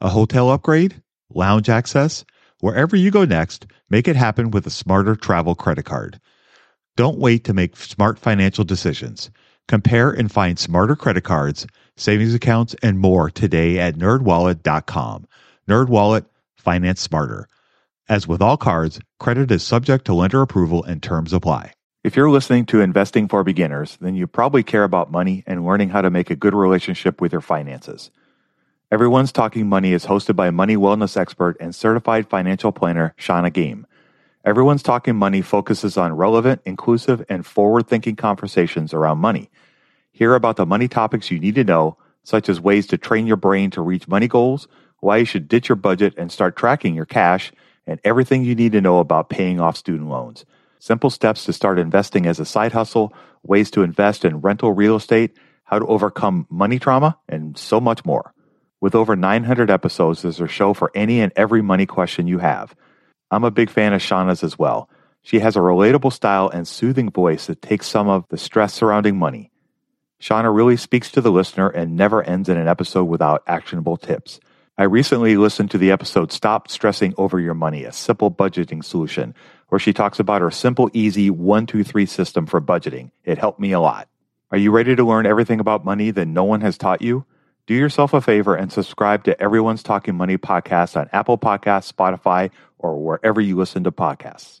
A hotel upgrade? Lounge access? Wherever you go next, make it happen with a smarter travel credit card. Don't wait to make smart financial decisions. Compare and find smarter credit cards, savings accounts, and more today at nerdwallet.com. NerdWallet, finance smarter. As with all cards, credit is subject to lender approval and terms apply. If you're listening to Investing for Beginners, then you probably care about money and learning how to make a good relationship with your finances. Everyone's Talking Money is hosted by money wellness expert and certified financial planner Shannah Game. Everyone's Talking Money focuses on relevant, inclusive, and forward thinking conversations around money. Hear about the money topics you need to know, such as ways to train your brain to reach money goals, why you should ditch your budget and start tracking your cash, and everything you need to know about paying off student loans simple steps to start investing as a side hustle, ways to invest in rental real estate, how to overcome money trauma, and so much more. With over 900 episodes, there's a show for any and every money question you have. I'm a big fan of Shannah's as well. She has a relatable style and soothing voice that takes some of the stress surrounding money. Shauna really speaks to the listener and never ends in an episode without actionable tips. I recently listened to the episode Stop Stressing Over Your Money, a simple budgeting solution, where she talks about her simple, easy one, two, three system for budgeting. It helped me a lot. Are you ready to learn everything about money that no one has taught you? Do yourself a favor and subscribe to Everyone's Talking Money podcast on Apple Podcasts, Spotify, or wherever you listen to podcasts.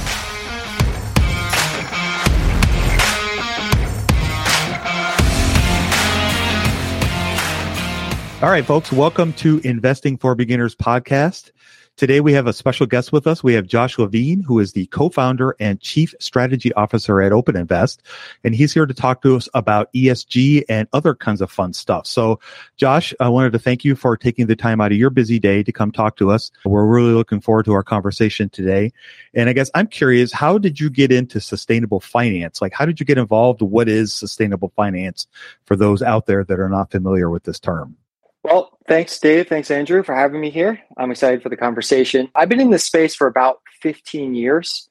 All right, folks, welcome to Investing for Beginners podcast. Today we have a special guest with us. We have Josh Levin, who is the co-founder and chief strategy officer at Open Invest, and he's here to talk to us about ESG and other kinds of fun stuff. So, Josh, I wanted to thank you for taking the time out of your busy day to come talk to us. We're really looking forward to our conversation today. And I guess I'm curious, how did you get into sustainable finance? Like, how did you get involved? What is sustainable finance for those out there that are not familiar with this term? Well, thanks, Dave. Thanks, Andrew, for having me here. I'm excited for the conversation. I've been in this space for about 15 years.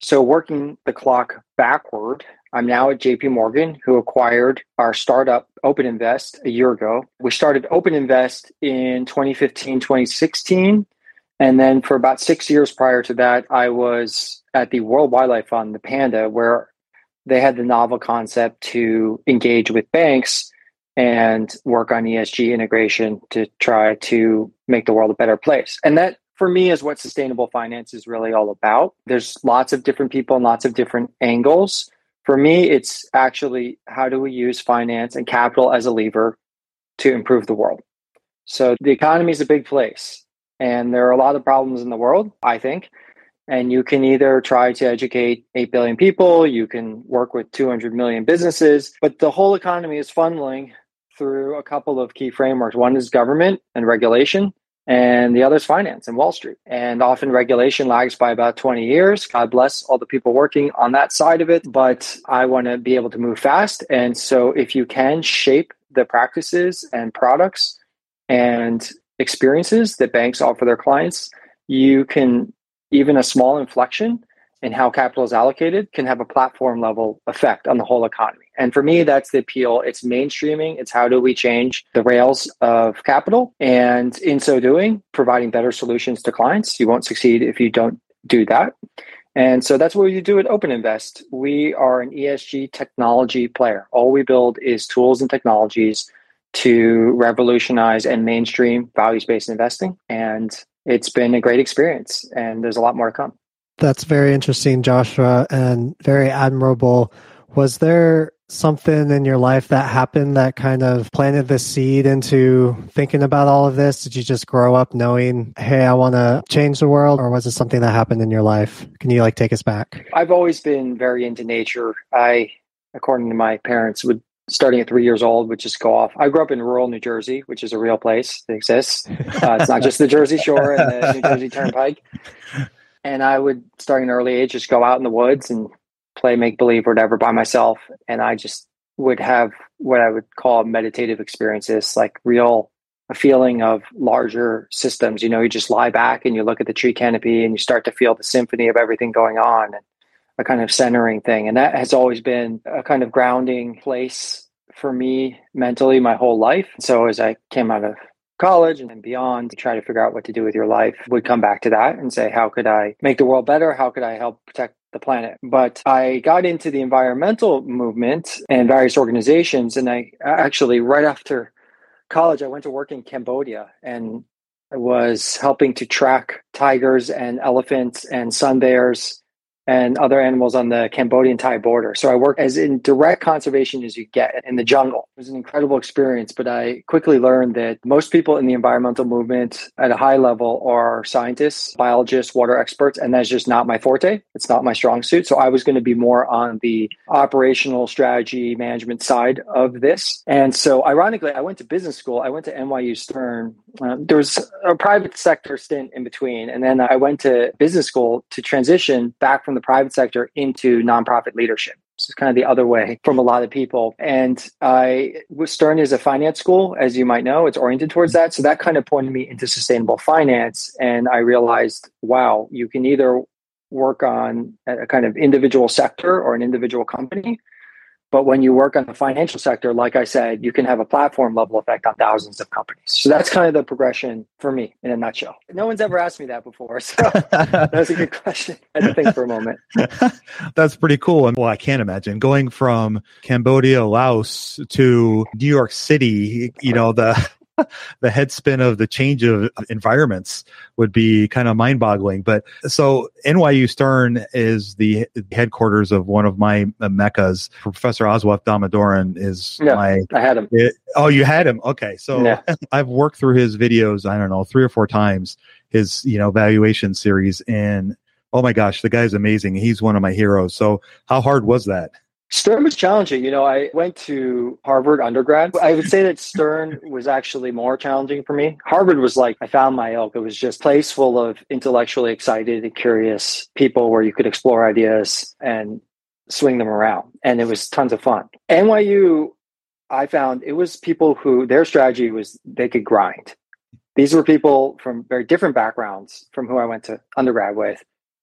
So, working the clock backward, I'm now at JP Morgan, who acquired our startup Open Invest a year ago. We started Open Invest in 2015, 2016. And then for about six years prior to that, I was at the World Wildlife Fund, the Panda, where they had the novel concept to engage with banks and work on ESG integration to try to make the world a better place. And that for me is what sustainable finance is really all about. There's lots of different people and lots of different angles. For me, it's actually how do we use finance and capital as a lever to improve the world? So the economy is a big place and there are a lot of problems in the world, I think. And you can either try to educate 8 billion people, you can work with 200 million businesses, but the whole economy is funneling through a couple of key frameworks. One is government and regulation, and the other is finance and Wall Street. And often regulation lags by about 20 years. God bless all the people working on that side of it. But I want to be able to move fast. And so if you can shape the practices and products and experiences that banks offer their clients, you can even a small inflection in how capital is allocated can have a platform level effect on the whole economy. And for me, that's the appeal. It's mainstreaming. It's how do we change the rails of capital? And in so doing, providing better solutions to clients. You won't succeed if you don't do that. And so that's what we do at Open Invest. We are an ESG technology player. All we build is tools and technologies to revolutionize and mainstream values based investing. And it's been a great experience, and there's a lot more to come. That's very interesting, Joshua, and very admirable. Was there something in your life that happened that kind of planted the seed into thinking about all of this? Did you just grow up knowing, hey, I want to change the world? Or was it something that happened in your life? Can you like take us back? I've always been very into nature. I, according to my parents, would starting at three years old would just go off. I grew up in rural New Jersey, which is a real place that exists. Uh, it's not just the Jersey Shore and the New Jersey Turnpike. And I would, starting an early age, just go out in the woods and play make believe or whatever by myself. And I just would have what I would call meditative experiences, like real a feeling of larger systems. You know, you just lie back and you look at the tree canopy and you start to feel the symphony of everything going on and a kind of centering thing. And that has always been a kind of grounding place for me mentally my whole life. So as I came out of college and beyond to try to figure out what to do with your life would come back to that and say how could i make the world better? How could i help protect the planet? But i got into the environmental movement and various organizations and i actually right after college i went to work in cambodia and i was helping to track tigers and elephants and sun bears and other animals on the Cambodian Thai border. So I worked as in direct conservation as you get in the jungle. It was an incredible experience, but I quickly learned that most people in the environmental movement at a high level are scientists, biologists, water experts, and that's just not my forte. It's not my strong suit. So I was going to be more on the operational strategy management side of this. And so ironically, I went to business school. I went to NYU Stern. Um, there was a private sector stint in between. And then I went to business school to transition back from the private sector into nonprofit leadership. It's kind of the other way from a lot of people. And I Stern is a finance school, as you might know, it's oriented towards that. So that kind of pointed me into sustainable finance. And I realized, wow, you can either work on a kind of individual sector or an individual company, but when you work on the financial sector, like I said, you can have a platform level effect on thousands of companies. So that's kind of the progression for me in a nutshell. No one's ever asked me that before. So that's a good question. I had to think for a moment. that's pretty cool. And well, I can't imagine going from Cambodia, Laos to New York City, you know, the the head spin of the change of environments would be kind of mind boggling. But so NYU Stern is the headquarters of one of my uh, meccas. Professor Aswath Damodaran is yeah, my. I had him. It, oh, you had him. Okay. So. I've worked through his videos, I don't know, three or four times, his, you know, valuation series. And oh my gosh, the guy's amazing. He's one of my heroes. So how hard was that? Stern was challenging. You know, I went to Harvard undergrad. I would say that Stern was actually more challenging for me. Harvard was like, I found my ilk. It was just a place full of intellectually excited and curious people where you could explore ideas and swing them around. And it was tons of fun. NYU, I found it was people who their strategy was they could grind. These were people from very different backgrounds from who I went to undergrad with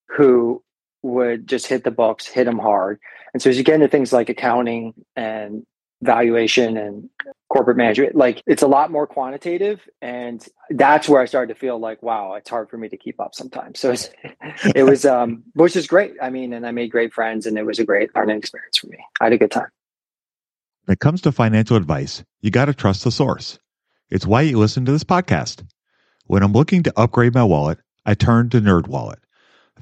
who would just hit the books, hit them hard. And so as you get into things like accounting and valuation and corporate management, like it's a lot more quantitative. And that's where I started to feel like, wow, it's hard for me to keep up sometimes. So it was, um, which is great. I mean, and I made great friends and it was a great learning experience for me. I had a good time. When it comes to financial advice, you got to trust the source. It's why you listen to this podcast. When I'm looking to upgrade my wallet, I turn to NerdWallet.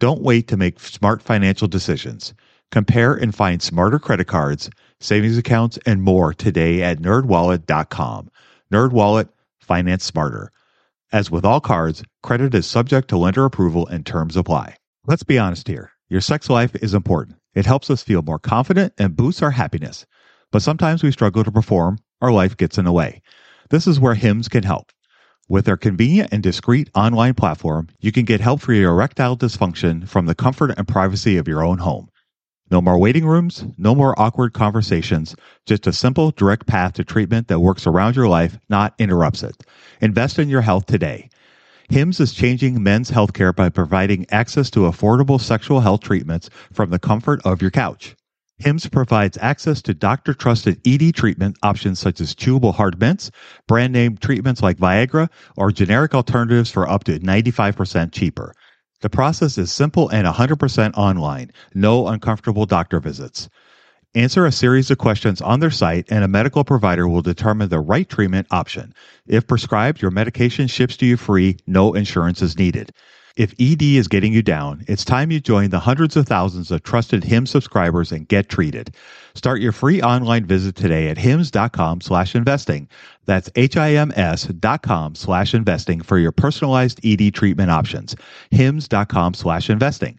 Don't wait to make smart financial decisions. Compare and find smarter credit cards, savings accounts, and more today at nerdwallet.com. Nerdwallet, finance smarter. As with all cards, credit is subject to lender approval and terms apply. Let's be honest here. Your sex life is important. It helps us feel more confident and boosts our happiness. But sometimes we struggle to perform, our life gets in the way. This is where Hims can help. With their convenient and discreet online platform, you can get help for your erectile dysfunction from the comfort and privacy of your own home. No more waiting rooms, no more awkward conversations, just a simple, direct path to treatment that works around your life, not interrupts it. Invest in your health today. HIMS is changing men's healthcare by providing access to affordable sexual health treatments from the comfort of your couch. HIMS provides access to doctor trusted ED treatment options such as chewable hard mints, brand name treatments like Viagra, or generic alternatives for up to 95% cheaper. The process is simple and 100% online. No uncomfortable doctor visits. Answer a series of questions on their site, and a medical provider will determine the right treatment option. If prescribed, your medication ships to you free. No insurance is needed. If ED is getting you down, it's time you join the hundreds of thousands of trusted HIMS subscribers and get treated. Start your free online visit today at hims.com slash investing. That's H-I-M-S dot com slash investing for your personalized ED treatment options. hims.com slash investing.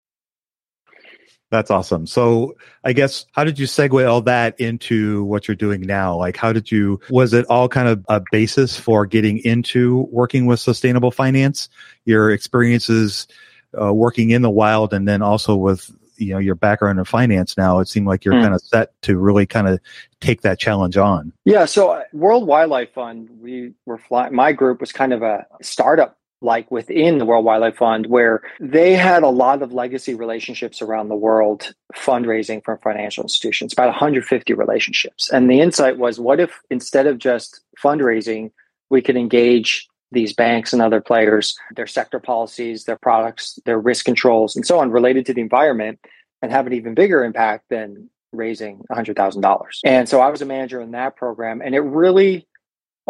That's awesome. So I guess how did you segue all that into what you're doing now? Like how did you was it all kind of a basis for getting into working with sustainable finance? Your experiences uh, working in the wild and then also with you know your background in finance now it seemed like you're mm. kind of set to really kind of take that challenge on yeah so uh, world wildlife fund we were flying my group was kind of a startup like within the World Wildlife Fund, where they had a lot of legacy relationships around the world fundraising from financial institutions, about 150 relationships. And the insight was what if instead of just fundraising, we could engage these banks and other players, their sector policies, their products, their risk controls, and so on related to the environment and have an even bigger impact than raising $100,000. And so I was a manager in that program, and it really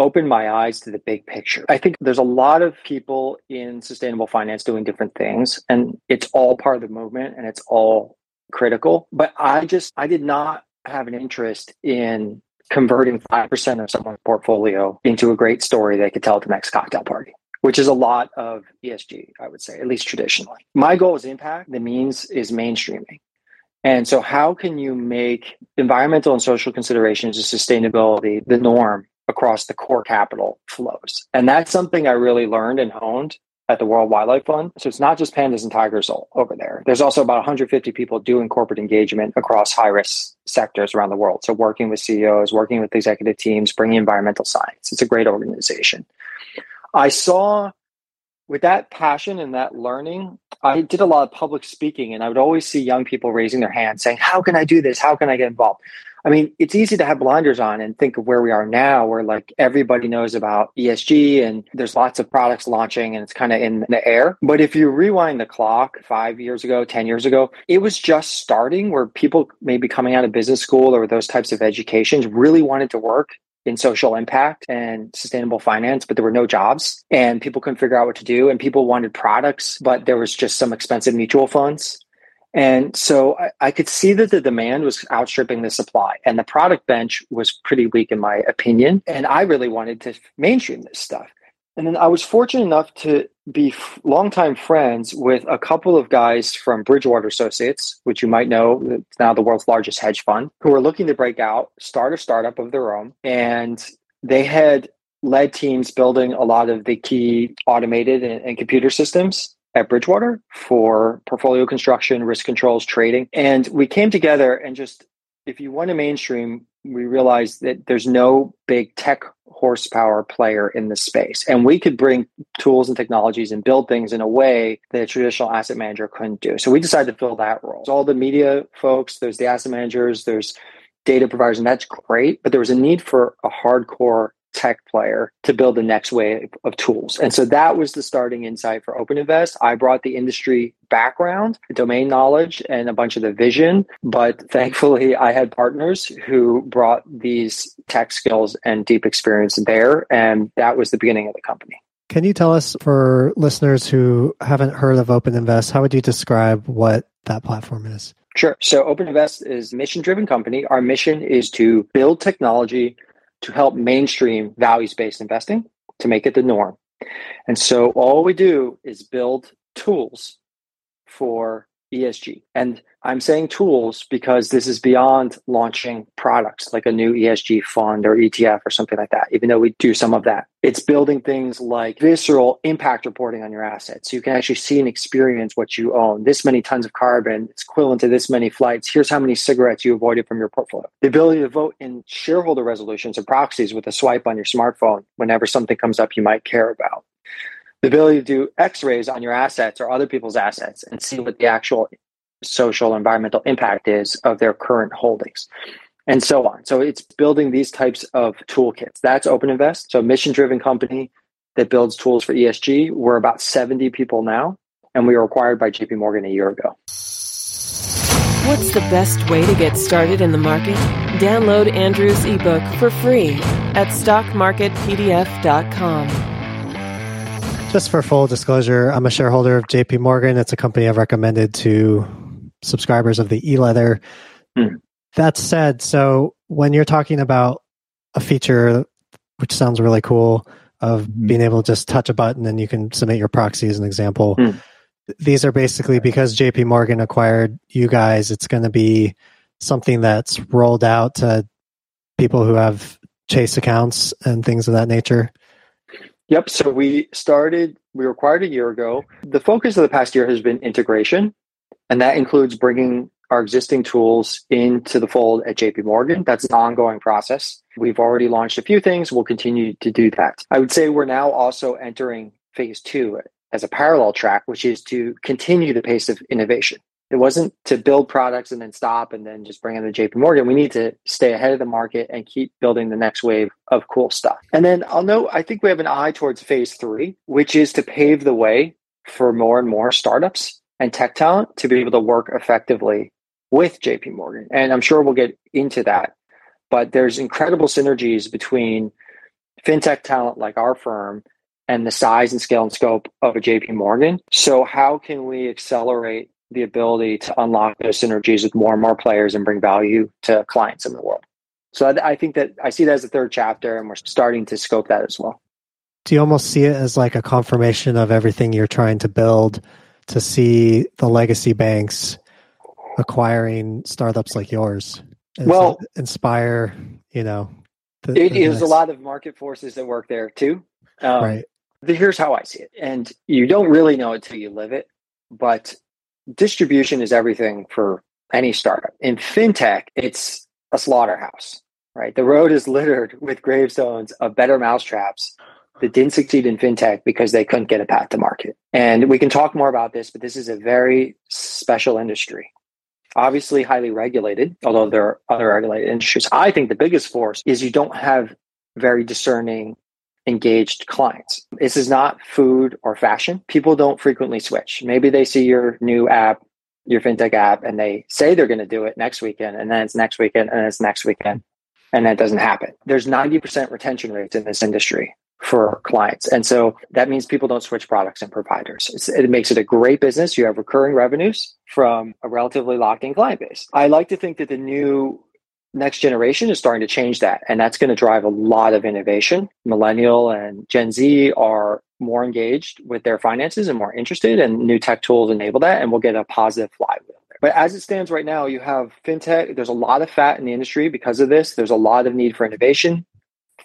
opened my eyes to the big picture. I think there's a lot of people in sustainable finance doing different things, and it's all part of the movement and it's all critical. But I just, I did not have an interest in converting 5% of someone's portfolio into a great story they could tell at the next cocktail party. Which is a lot of ESG, I would say, at least traditionally. My goal is impact. The means is mainstreaming. And so, how can you make environmental and social considerations of sustainability the norm across the core capital flows. And that's something I really learned and honed at the World Wildlife Fund. So it's not just pandas and tigers over there. There's also about 150 people doing corporate engagement across high risk sectors around the world. So working with CEOs, working with executive teams, bringing environmental science. It's a great organization. I saw with that passion and that learning, I did a lot of public speaking and I would always see young people raising their hands saying, How can I do this? How can I get involved? I mean, it's easy to have blinders on and think of where we are now, where like everybody knows about ESG and there's lots of products launching and it's kind of in the air. But if you rewind the clock five years ago, 10 years ago, it was just starting where people maybe coming out of business school or those types of educations really wanted to work in social impact and sustainable finance, but there were no jobs and people couldn't figure out what to do. And people wanted products, but there was just some expensive mutual funds and so I, I, could see that the demand was outstripping the supply, and the product bench was pretty weak, in my opinion. And I really wanted to mainstream this stuff. And then I was fortunate enough to be longtime friends with a couple of guys from Bridgewater Associates, which you might know, it's now the world's largest hedge fund, who were looking to break out, start a startup of their own. And they had led teams building a lot of the key automated and, and computer systems at Bridgewater for portfolio construction, risk controls, trading. And we came together and just, if you want to mainstream, we realized that there's no big tech horsepower player in the space. And we could bring tools and technologies and build things in a way that a traditional asset manager couldn't do. So we decided to fill that role. So all the media folks, there's the asset managers, there's data providers, and that's great. But there was a need for a hardcore tech player to build the next wave of tools. And so that was the starting insight for Open Invest. I brought the industry background, domain knowledge, and a bunch of the vision. But thankfully, I had partners who brought these tech skills and deep experience there. And that was the beginning of the company. Can you tell us, for listeners who haven't heard of Open Invest, how would you describe what that platform is? Sure. So Open Invest is mission driven company. Our mission is to build technology to help mainstream values based investing to make it the norm. And so all we do is build tools for ESG. And I'm saying tools because this is beyond launching products like a new ESG fund or ETF or something like that, even though we do some of that. It's building things like visceral impact reporting on your assets. You can actually see and experience what you own. This many tons of carbon, it's equivalent to this many flights. Here's how many cigarettes you avoided from your portfolio. The ability to vote in shareholder resolutions and proxies with a swipe on your smartphone whenever something comes up you might care about the ability to do x-rays on your assets or other people's assets and see what the actual social environmental impact is of their current holdings and so on. So it's building these types of toolkits. That's open invest so a mission driven company that builds tools for esg we're about 70 people now and we were acquired by jp morgan a year ago. What's the best way to get started in the market? Download Andrew's ebook for free at stockmarketpdf.com. Just for full disclosure, I'm a shareholder of JP Morgan. It's a company I've recommended to subscribers of the e letter. Hmm. That said, so when you're talking about a feature, which sounds really cool, of Mm-hmm. being able to just touch a button and you can submit your proxy as an example, Hmm. these are basically because JP Morgan acquired you guys, it's going to be something that's rolled out to people who have Chase accounts and things of that nature. Yep. So we started, we were acquired a year ago. The focus of the past year has been integration, and that includes bringing our existing tools into the fold at JP Morgan. That's an ongoing process. We've already launched a few things. We'll continue to do that. I would say we're now also entering phase two as a parallel track, which is to continue the pace of innovation. It wasn't to build products and then stop and then just bring in the JP Morgan. We need to stay ahead of the market and keep building the next wave of cool stuff. And then I'll note, I think we have an eye towards phase three, which is to pave the way for more and more startups and tech talent to be able to work effectively with JP Morgan. And I'm sure we'll get into that. But there's incredible synergies between fintech talent like our firm and the size and scale and scope of a JP Morgan. So how can we accelerate the ability to unlock those synergies with more and more players and bring value to clients in the world? So I, I think that I see that as a third chapter, and we're starting to scope that as well. Do you almost see it as like a confirmation of everything you're trying to build to see the legacy banks acquiring startups like yours? Does Well- inspire, you know, the, It the is a lot of market forces that work there too. Um, right. the- here's how I see it. And you don't really know it till you live it, but distribution is everything for any startup. In fintech, it's a slaughterhouse, right? The road is littered with gravestones of better mousetraps that didn't succeed in fintech because they couldn't get a path to market. And we can talk more about this, but this is a very special industry. Obviously, highly regulated, although there are other regulated industries. I think the biggest force is you don't have very discerning engaged clients. This is not food or fashion. People don't frequently switch. Maybe they see your new app, your fintech app, and they say they're going to do it next weekend, and then it's next weekend, and it's next weekend, and that doesn't happen. There's 90% retention rates in this industry for clients. And so that means people don't switch products and providers. It's, it makes it a great business. You have recurring revenues from a relatively locked in client base. I like to think that the new next generation is starting to change that. And that's going to drive a lot of innovation. Millennial and Gen Z are more engaged with their finances and more interested, and new tech tools enable that. And we'll get a positive flywheel. But as it stands right now, you have fintech. There's a lot of fat in the industry because of this. There's a lot of need for innovation.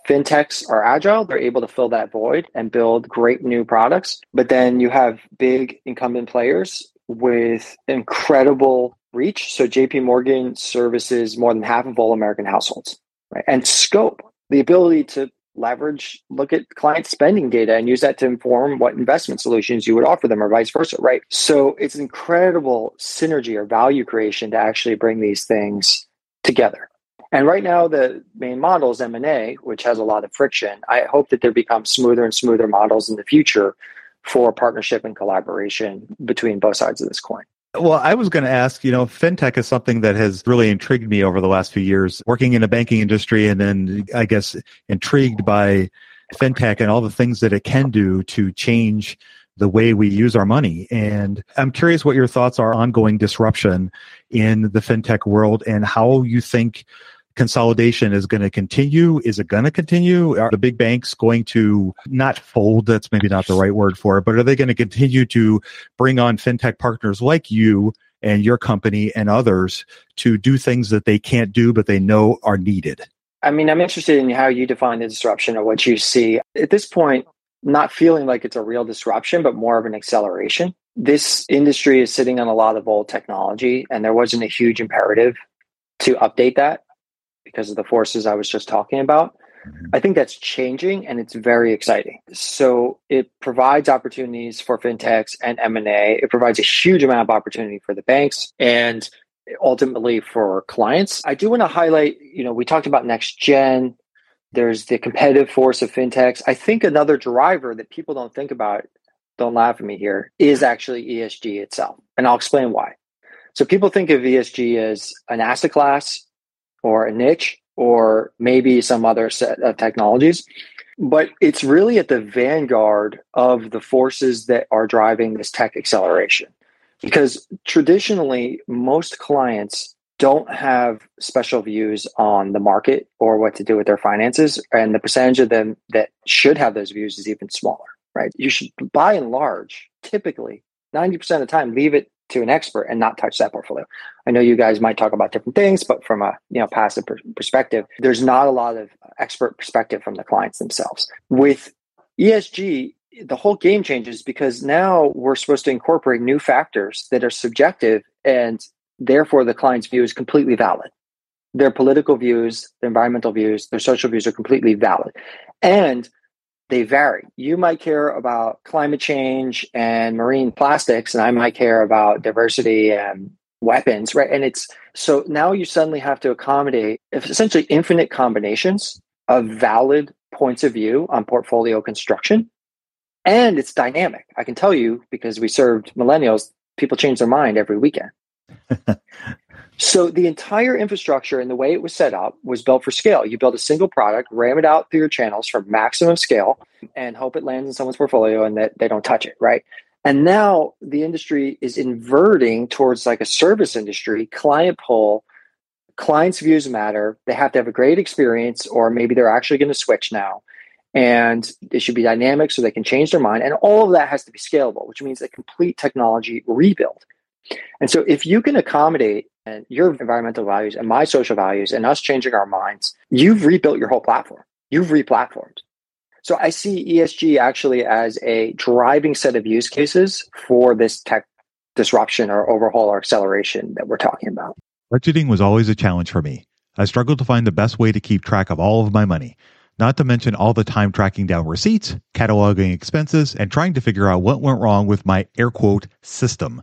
Fintechs are agile. They're able to fill that void and build great new products. But then you have big incumbent players with incredible reach. So JP Morgan services more than half of all American households, right? And scope, the ability to leverage, look at client spending data and use that to inform what investment solutions you would offer them or vice versa, right? So it's an incredible synergy or value creation to actually bring these things together. And right now, the main model is M&A, which has a lot of friction. I hope that there become smoother and smoother models in the future for partnership and collaboration between both sides of this coin. Well, I was going to ask, you know, fintech is something that has really intrigued me over the last few years, working in the banking industry and then I guess intrigued by fintech and all the things that it can do to change the way we use our money. And I'm curious what your thoughts are on ongoing disruption in the fintech world and how you think consolidation is going to continue. Is it going to continue? Are the big banks going to not fold? That's maybe not the right word for it, but are they going to continue to bring on fintech partners like you and your company and others to do things that they can't do, but they know are needed? I mean, I'm interested in how you define the disruption or what you see. At this point, not feeling like it's a real disruption, but more of an acceleration. This industry is sitting on a lot of old technology, and there wasn't a huge imperative to update that because of the forces I was just talking about. Mm-hmm. I think that's changing and it's very exciting. So it provides opportunities for fintechs and M&A. It provides a huge amount of opportunity for the banks and ultimately for clients. I do want to highlight, you know, we talked about next gen. There's the competitive force of fintechs. I think another driver that people don't think about, don't laugh at me here, is actually ESG itself. And I'll explain why. So people think of ESG as an asset class or a niche or maybe some other set of technologies. But it's really at the vanguard of the forces that are driving this tech acceleration. Because traditionally, most clients don't have special views on the market or what to do with their finances. And the percentage of them that should have those views is even smaller, right? You should, by and large, typically 90% of the time, leave it to an expert and not touch that portfolio. I know you guys might talk about different things, but from a you know passive perspective, there's not a lot of expert perspective from the clients themselves. With ESG, the whole game changes because now we're supposed to incorporate new factors that are subjective and therefore the client's view is completely valid. Their political views, their environmental views, their social views are completely valid. And they vary. You might care about climate change and marine plastics, and I might care about diversity and weapons, right? And it's so now you suddenly have to accommodate essentially infinite combinations of valid points of view on portfolio construction. And it's dynamic. I can tell you because we served millennials, people change their mind every weekend. So the entire infrastructure and the way it was set up was built for scale. You build a single product, ram it out through your channels for maximum scale, and hope it lands in someone's portfolio and that they don't touch it, right? And now the industry is inverting towards like a service industry, client pull. Clients' views matter. They have to have a great experience, or maybe they're actually going to switch now. And it should be dynamic so they can change their mind. And all of that has to be scalable, which means a complete technology rebuild. And so if you can accommodate and your environmental values and my social values and us changing our minds, you've rebuilt your whole platform. You've replatformed. So I see ESG actually as a driving set of use cases for this tech disruption or overhaul or acceleration that we're talking about. Budgeting was always a challenge for me. I struggled to find the best way to keep track of all of my money, not to mention all the time tracking down receipts, cataloging expenses, and trying to figure out what went wrong with my air quote system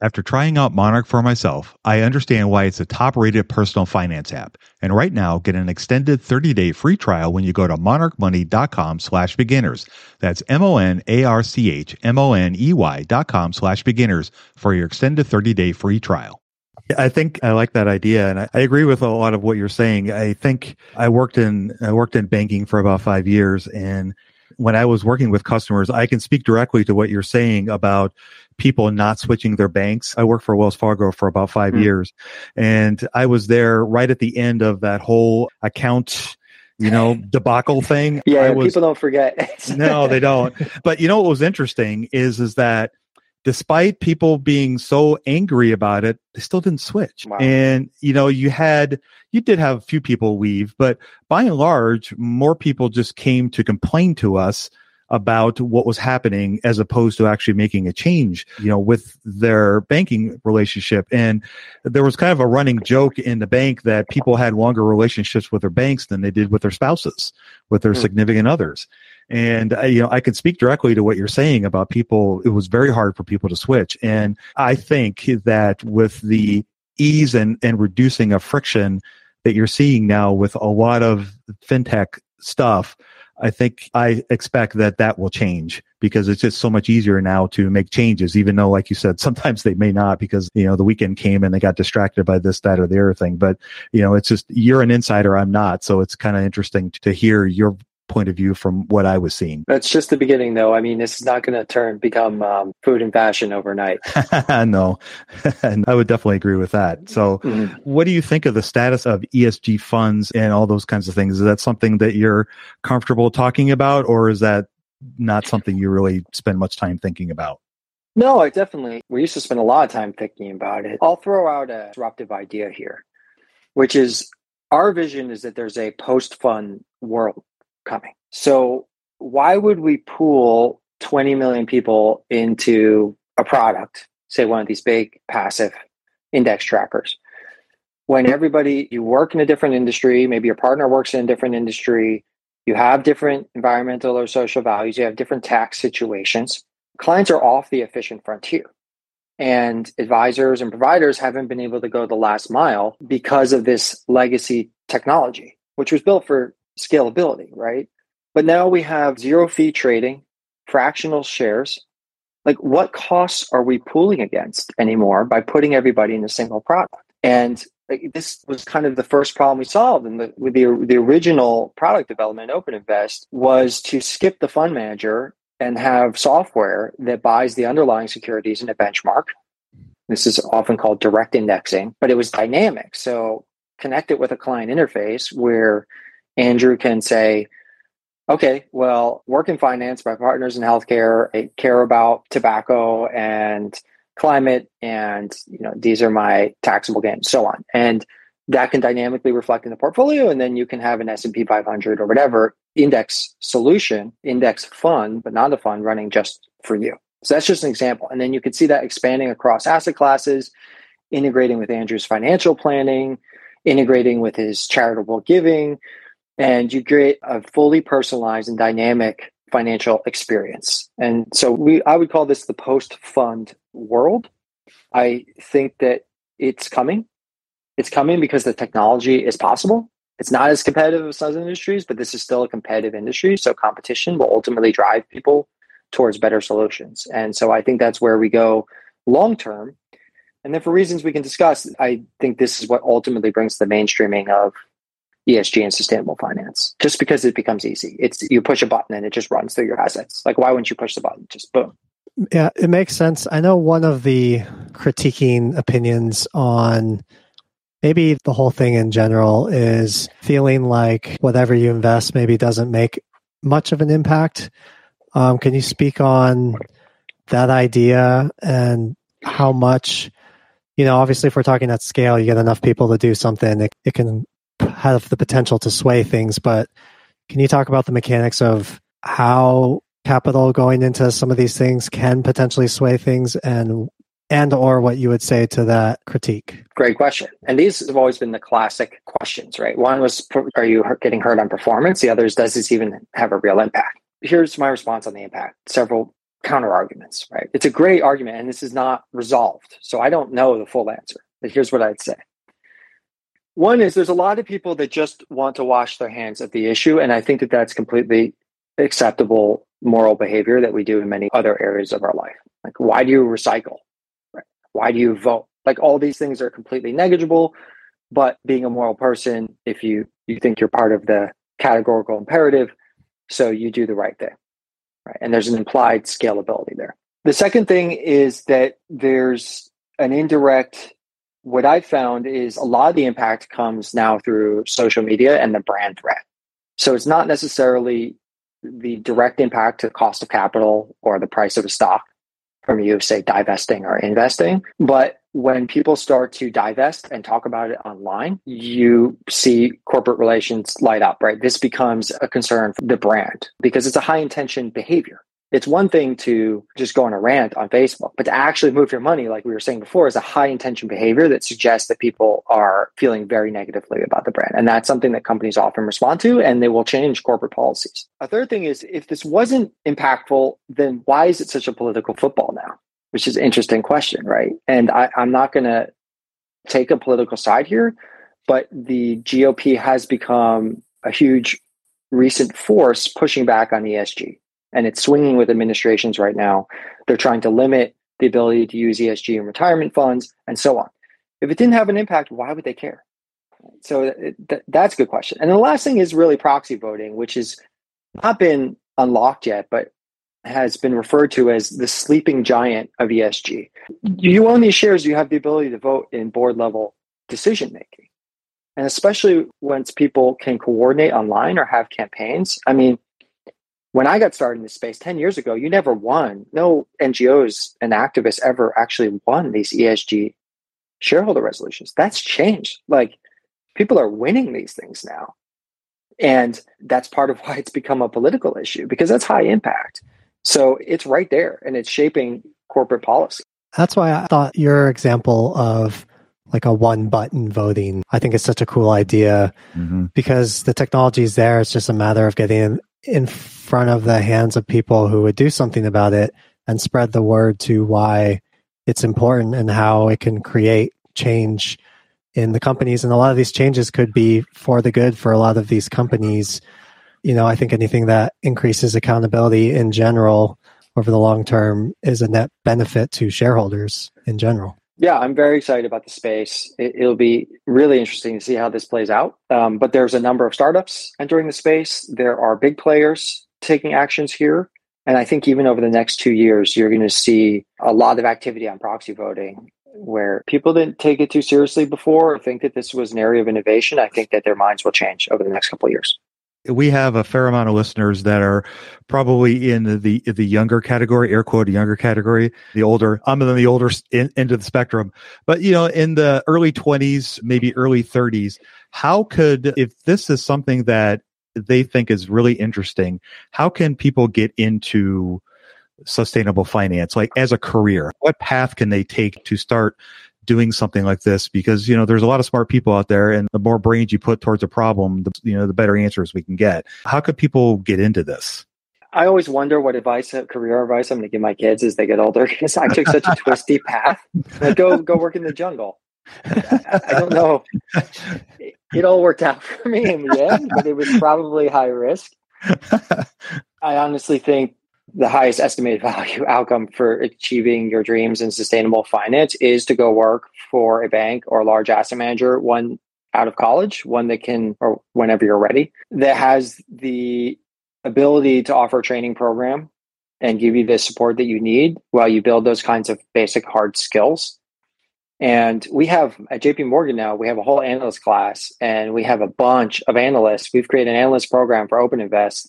After trying out Monarch for myself, I understand why it's a top rated personal finance app. And right now, get an extended 30 day free trial when you go to monarchmoney.com slash beginners. That's M O N A R C H M O N E Y dot com slash beginners for your extended 30 day free trial. I think I like that idea, and I, I, agree with a lot of what you're saying. I think I worked in I worked in banking for about five years, and when I was working with customers, I can speak directly to what you're saying about people not switching their banks. I worked for Wells Fargo for about 5 mm. years and I was there right at the end of that whole account you know, debacle thing. Yeah, was, people don't forget. no, they don't. But you know what was interesting is is that despite people being so angry about it, they still didn't switch. Wow. And, you know, you had, you did have a few people leave, but by and large, more people just came to complain to us about what was happening as opposed to actually making a change, you know, with their banking relationship. And there was kind of a running joke in the bank that people had longer relationships with their banks than they did with their spouses, with their Hmm. significant others. And uh, you know, I can speak directly to what you're saying about people. It was very hard for people to switch, and I think that with the ease and and reducing of friction that you're seeing now with a lot of fintech stuff, I think I expect that that will change because it's just so much easier now to make changes, even though, like you said, sometimes they may not because, you know, the weekend came and they got distracted by this, that, or the other thing. But, you know, it's just, you're an insider. I'm not. So it's kind of interesting to hear your point of view from what I was seeing. That's just the beginning, though. I mean, this is not going to turn become um, food and fashion overnight. no, and I would definitely agree with that. So, Mhm. what do you think of the status of ESG funds and all those kinds of things? Is that something that you're comfortable talking about, or is that not something you really spend much time thinking about? No, I definitely. We used to spend a lot of time thinking about it. I'll throw out a disruptive idea here, which is our vision is that there's a post fund world coming. So, why would we pool 20 million people into a product, say one of these big passive index trackers, when everybody, you work in a different industry, maybe your partner works in a different industry, you have different environmental or social values, you have different tax situations clients are off the efficient frontier. And advisors and providers haven't been able to go the last mile because of this legacy technology, which was built for scalability, right? But now we have zero fee trading, fractional shares. Like, what costs are we pooling against anymore by putting everybody in a single product? And like, this was kind of the first problem we solved. And the, with the, the original product development, Open Invest, was to skip the fund manager and have software that buys the underlying securities in a benchmark. This is often called direct indexing, but it was dynamic. So connect it with a client interface where Andrew can say, okay, well, work in finance, my partners in healthcare, I care about tobacco and climate, and you know, these are my taxable gains, so on. And that can dynamically reflect in the portfolio, and then you can have an S&P 500 or whatever index solution, index fund, but not a fund running just for you. So that's just an example. And then you can see that expanding across asset classes, integrating with Andrew's financial planning, integrating with his charitable giving, and you create a fully personalized and dynamic financial experience. And so we I would call this the post-fund world. I think that it's coming. It's coming because the technology is possible. It's not as competitive as some industries, but this is still a competitive industry. So competition will ultimately drive people towards better solutions. And so I think that's where we go long term. And then for reasons we can discuss, I think this is what ultimately brings the mainstreaming of ESG and sustainable finance. Just because it becomes easy. It's you push a button and it just runs through your assets. Like why wouldn't you push the button? Just boom. Yeah, it makes sense. I know one of the critiquing opinions on maybe the whole thing in general is feeling like whatever you invest maybe doesn't make much of an impact. Um, can you speak on that idea and how much, you know, obviously, if we're talking at scale, you get enough people to do something, it, it can have the potential to sway things. But can you talk about the mechanics of how capital going into some of these things can potentially sway things and and or what you would say to that critique Great question. And these have always been the classic questions, right? One was, are you getting hurt on performance? The other is, does this even have a real impact? Here's my response on the impact. Several counter arguments, right? It's a great argument and this is not resolved. So I don't know the full answer, but here's what I'd say. One is there's a lot of people that just want to wash their hands of the issue. And I think that that's completely acceptable moral behavior that we do in many other areas of our life. Like, why do you recycle? Why do you vote? Like, all these things are completely negligible. But being a moral person, if you you think you're part of the categorical imperative, so you do the right thing, right? And there's an implied scalability there. The second thing is that there's an indirect. What I've found is a lot of the impact comes now through social media and the brand threat. So it's not necessarily the direct impact to the cost of capital or the price of a stock. from you say divesting or investing. But when people start to divest and talk about it online, you see corporate relations light up, right? This becomes a concern for the brand because it's a high intention behavior. It's one thing to just go on a rant on Facebook, but to actually move your money, like we were saying before, is a high intention behavior that suggests that people are feeling very negatively about the brand. And that's something that companies often respond to, and they will change corporate policies. A third thing is if this wasn't impactful, then why is it such a political football now? Which is an interesting question, right? And I, I'm not going to take a political side here, but the GOP has become a huge recent force pushing back on ESG and it's swinging with administrations right now. They're trying to limit the ability to use ESG in retirement funds and so on. If it didn't have an impact, why would they care? So th- that's a good question. And the last thing is really proxy voting, which has not been unlocked yet, but has been referred to as the sleeping giant of ESG. You own these shares, you have the ability to vote in board level decision making. And especially once people can coordinate online or have campaigns. I mean, when I got started in this space 10 years ago, you never won. No NGOs and activists ever actually won these ESG shareholder resolutions. That's changed. Like people are winning these things now. And that's part of why it's become a political issue because that's high impact. So it's right there and it's shaping corporate policy. That's why I thought your example of like a one button voting, I think is such a cool idea mm-hmm. because the technology is there. It's just a matter of getting in front of the hands of people who would do something about it and spread the word to why it's important and how it can create change in the companies. And a lot of these changes could be for the good for a lot of these companies. You know, I think anything that increases accountability in general over the long term is a net benefit to shareholders in general. Yeah, I'm very excited about the space. It, will be really interesting to see how this plays out. Um, but there's a number of startups entering the space. There are big players taking actions here. And I think even over the next two years, you're going to see a lot of activity on proxy voting where people didn't take it too seriously before or think that this was an area of innovation. I think that their minds will change over the next couple of years we have a fair amount of listeners that are probably in the the younger category, air quote, younger category, the older. I'm in the older end of the spectrum, but you know, in the early 20s, maybe early 30s. How could, if this is something that they think is really interesting, how can people get into sustainable finance, like as a career? What path can they take to start doing something like this because you know there's a lot of smart people out there and the more brains you put towards a problem the you know the better answers we can get how could people get into this I always wonder what advice, uh, career advice, I'm going to give my kids as they get older because I took such a twisty path. Like, go, go work in the jungle. I, I don't know. It, it all worked out for me in the end, but it was probably high risk. I honestly think the highest estimated value outcome for achieving your dreams in sustainable finance is to go work for a bank or a large asset manager, one out of college, one that can, or whenever you're ready, that has the ability to offer a training program and give you the support that you need while you build those kinds of basic hard skills. And we have at JP Morgan now, we have a whole analyst class and we have a bunch of analysts. We've created an analyst program for OpenInvest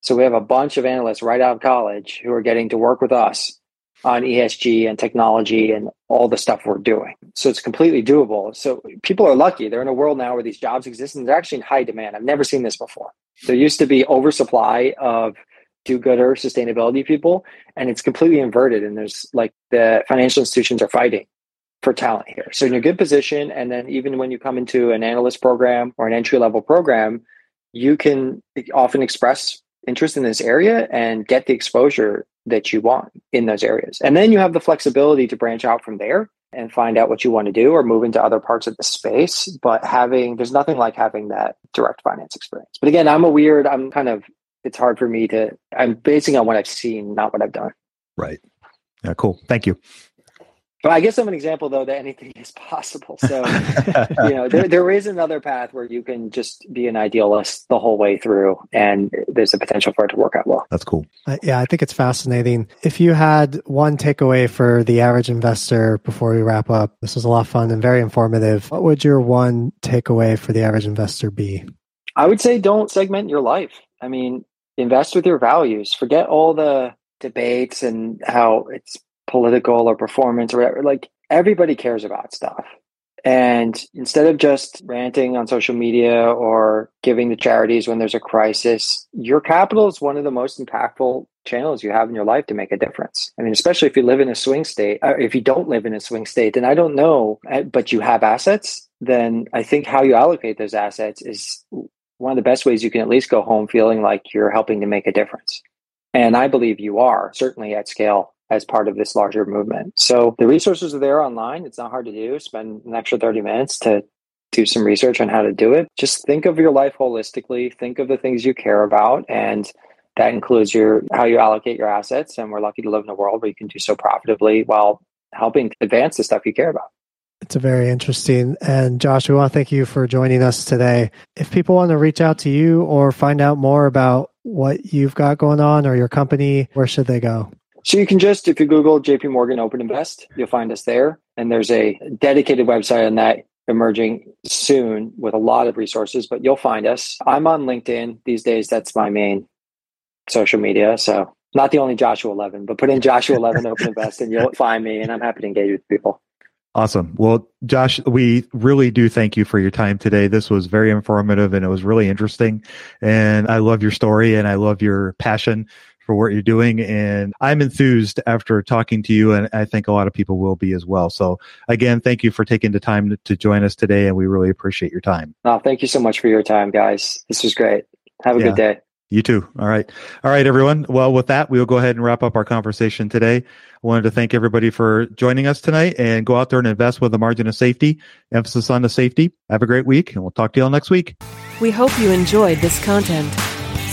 so we have a bunch of analysts right out of college who are getting to work with us on ESG and technology and all the stuff we're doing. So it's completely doable. So people are lucky. They're in a world now where these jobs exist and they're actually in high demand. I've never seen this before. There used to be oversupply of do-gooder sustainability people and it's completely inverted and there's like the financial institutions are fighting for talent here. So in a good position and then even when you come into an analyst program or an entry level program, you can often express interest in this area and get the exposure that you want in those areas. And then you have the flexibility to branch out from there and find out what you want to do or move into other parts of the space. But having, there's nothing like having that direct finance experience. But again, I'm a weird, I'm kind of, it's hard for me to, I'm basing on what I've seen, not what I've done. Right. Yeah, cool. Thank you. But I guess I'm an example though that anything is possible. So you know, there there is another path where you can just be an idealist the whole way through, and there's a potential for it to work out well. That's cool. Uh, yeah, I think it's fascinating. If you had one takeaway for the average investor before we wrap up, this was a lot of fun and very informative. What would your one takeaway for the average investor be? I would say don't segment your life. I mean, invest with your values. Forget all the debates and how it's political or performance or. Like everybody cares about stuff. And instead of just ranting on social media or giving to charities when there's a crisis, your capital is one of the most impactful channels you have in your life to make a difference. I mean, especially if you live in a swing state, uh, if you don't live in a swing state, then I don't know, uh, but you have assets, then I think how you allocate those assets is one of the best ways you can at least go home feeling like you're helping to make a difference. And I believe you are, certainly at scale as part of this larger movement. So the resources are there online. It's not hard to do. Spend an extra 30 minutes to do some research on how to do it. Just think of your life holistically, think of the things you care about and that includes your how you allocate your assets and we're lucky to live in a world where you can do so profitably while helping advance the stuff you care about. It's a very interesting. And Josh, we want to thank you for joining us today. If people want to reach out to you or find out more about what you've got going on or your company, where should they go? So you can just, if you Google JP Morgan OpenInvest, you'll find us there. And there's a dedicated website on that emerging soon with a lot of resources, but you'll find us. I'm on LinkedIn these days. That's my main social media. So not the only Joshua Levin, but put in Joshua Levin Open Invest and you'll find me. And I'm happy to engage with people. Awesome. Well, Josh, we really do thank you for your time today. This was very informative and it was really interesting. And I love your story and I love your passion for what you're doing. And I'm enthused after talking to you, and I think a lot of people will be as well. So, again, thank you for taking the time to, to join us today, and we really appreciate your time. Oh, thank you so much for your time, guys. This was great. Have a yeah. good day. You too. All right. All right, everyone. Well, with that, we'll go ahead and wrap up our conversation today. I wanted to thank everybody for joining us tonight and go out there and invest with a margin of safety, emphasis on the safety. Have a great week, and we'll talk to you all next week. We hope you enjoyed this content.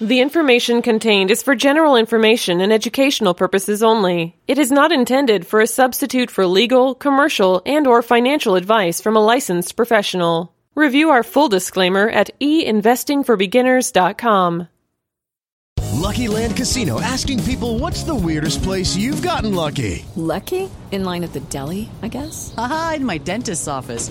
The information contained is for general information and educational purposes only. It is not intended for a substitute for legal, commercial, and or financial advice from a licensed professional. Review our full disclaimer at einvestingforbeginners.com. Lucky Land Casino asking people what's the weirdest place you've gotten lucky? Lucky? In line at the deli, I guess. Aha, in my dentist's office.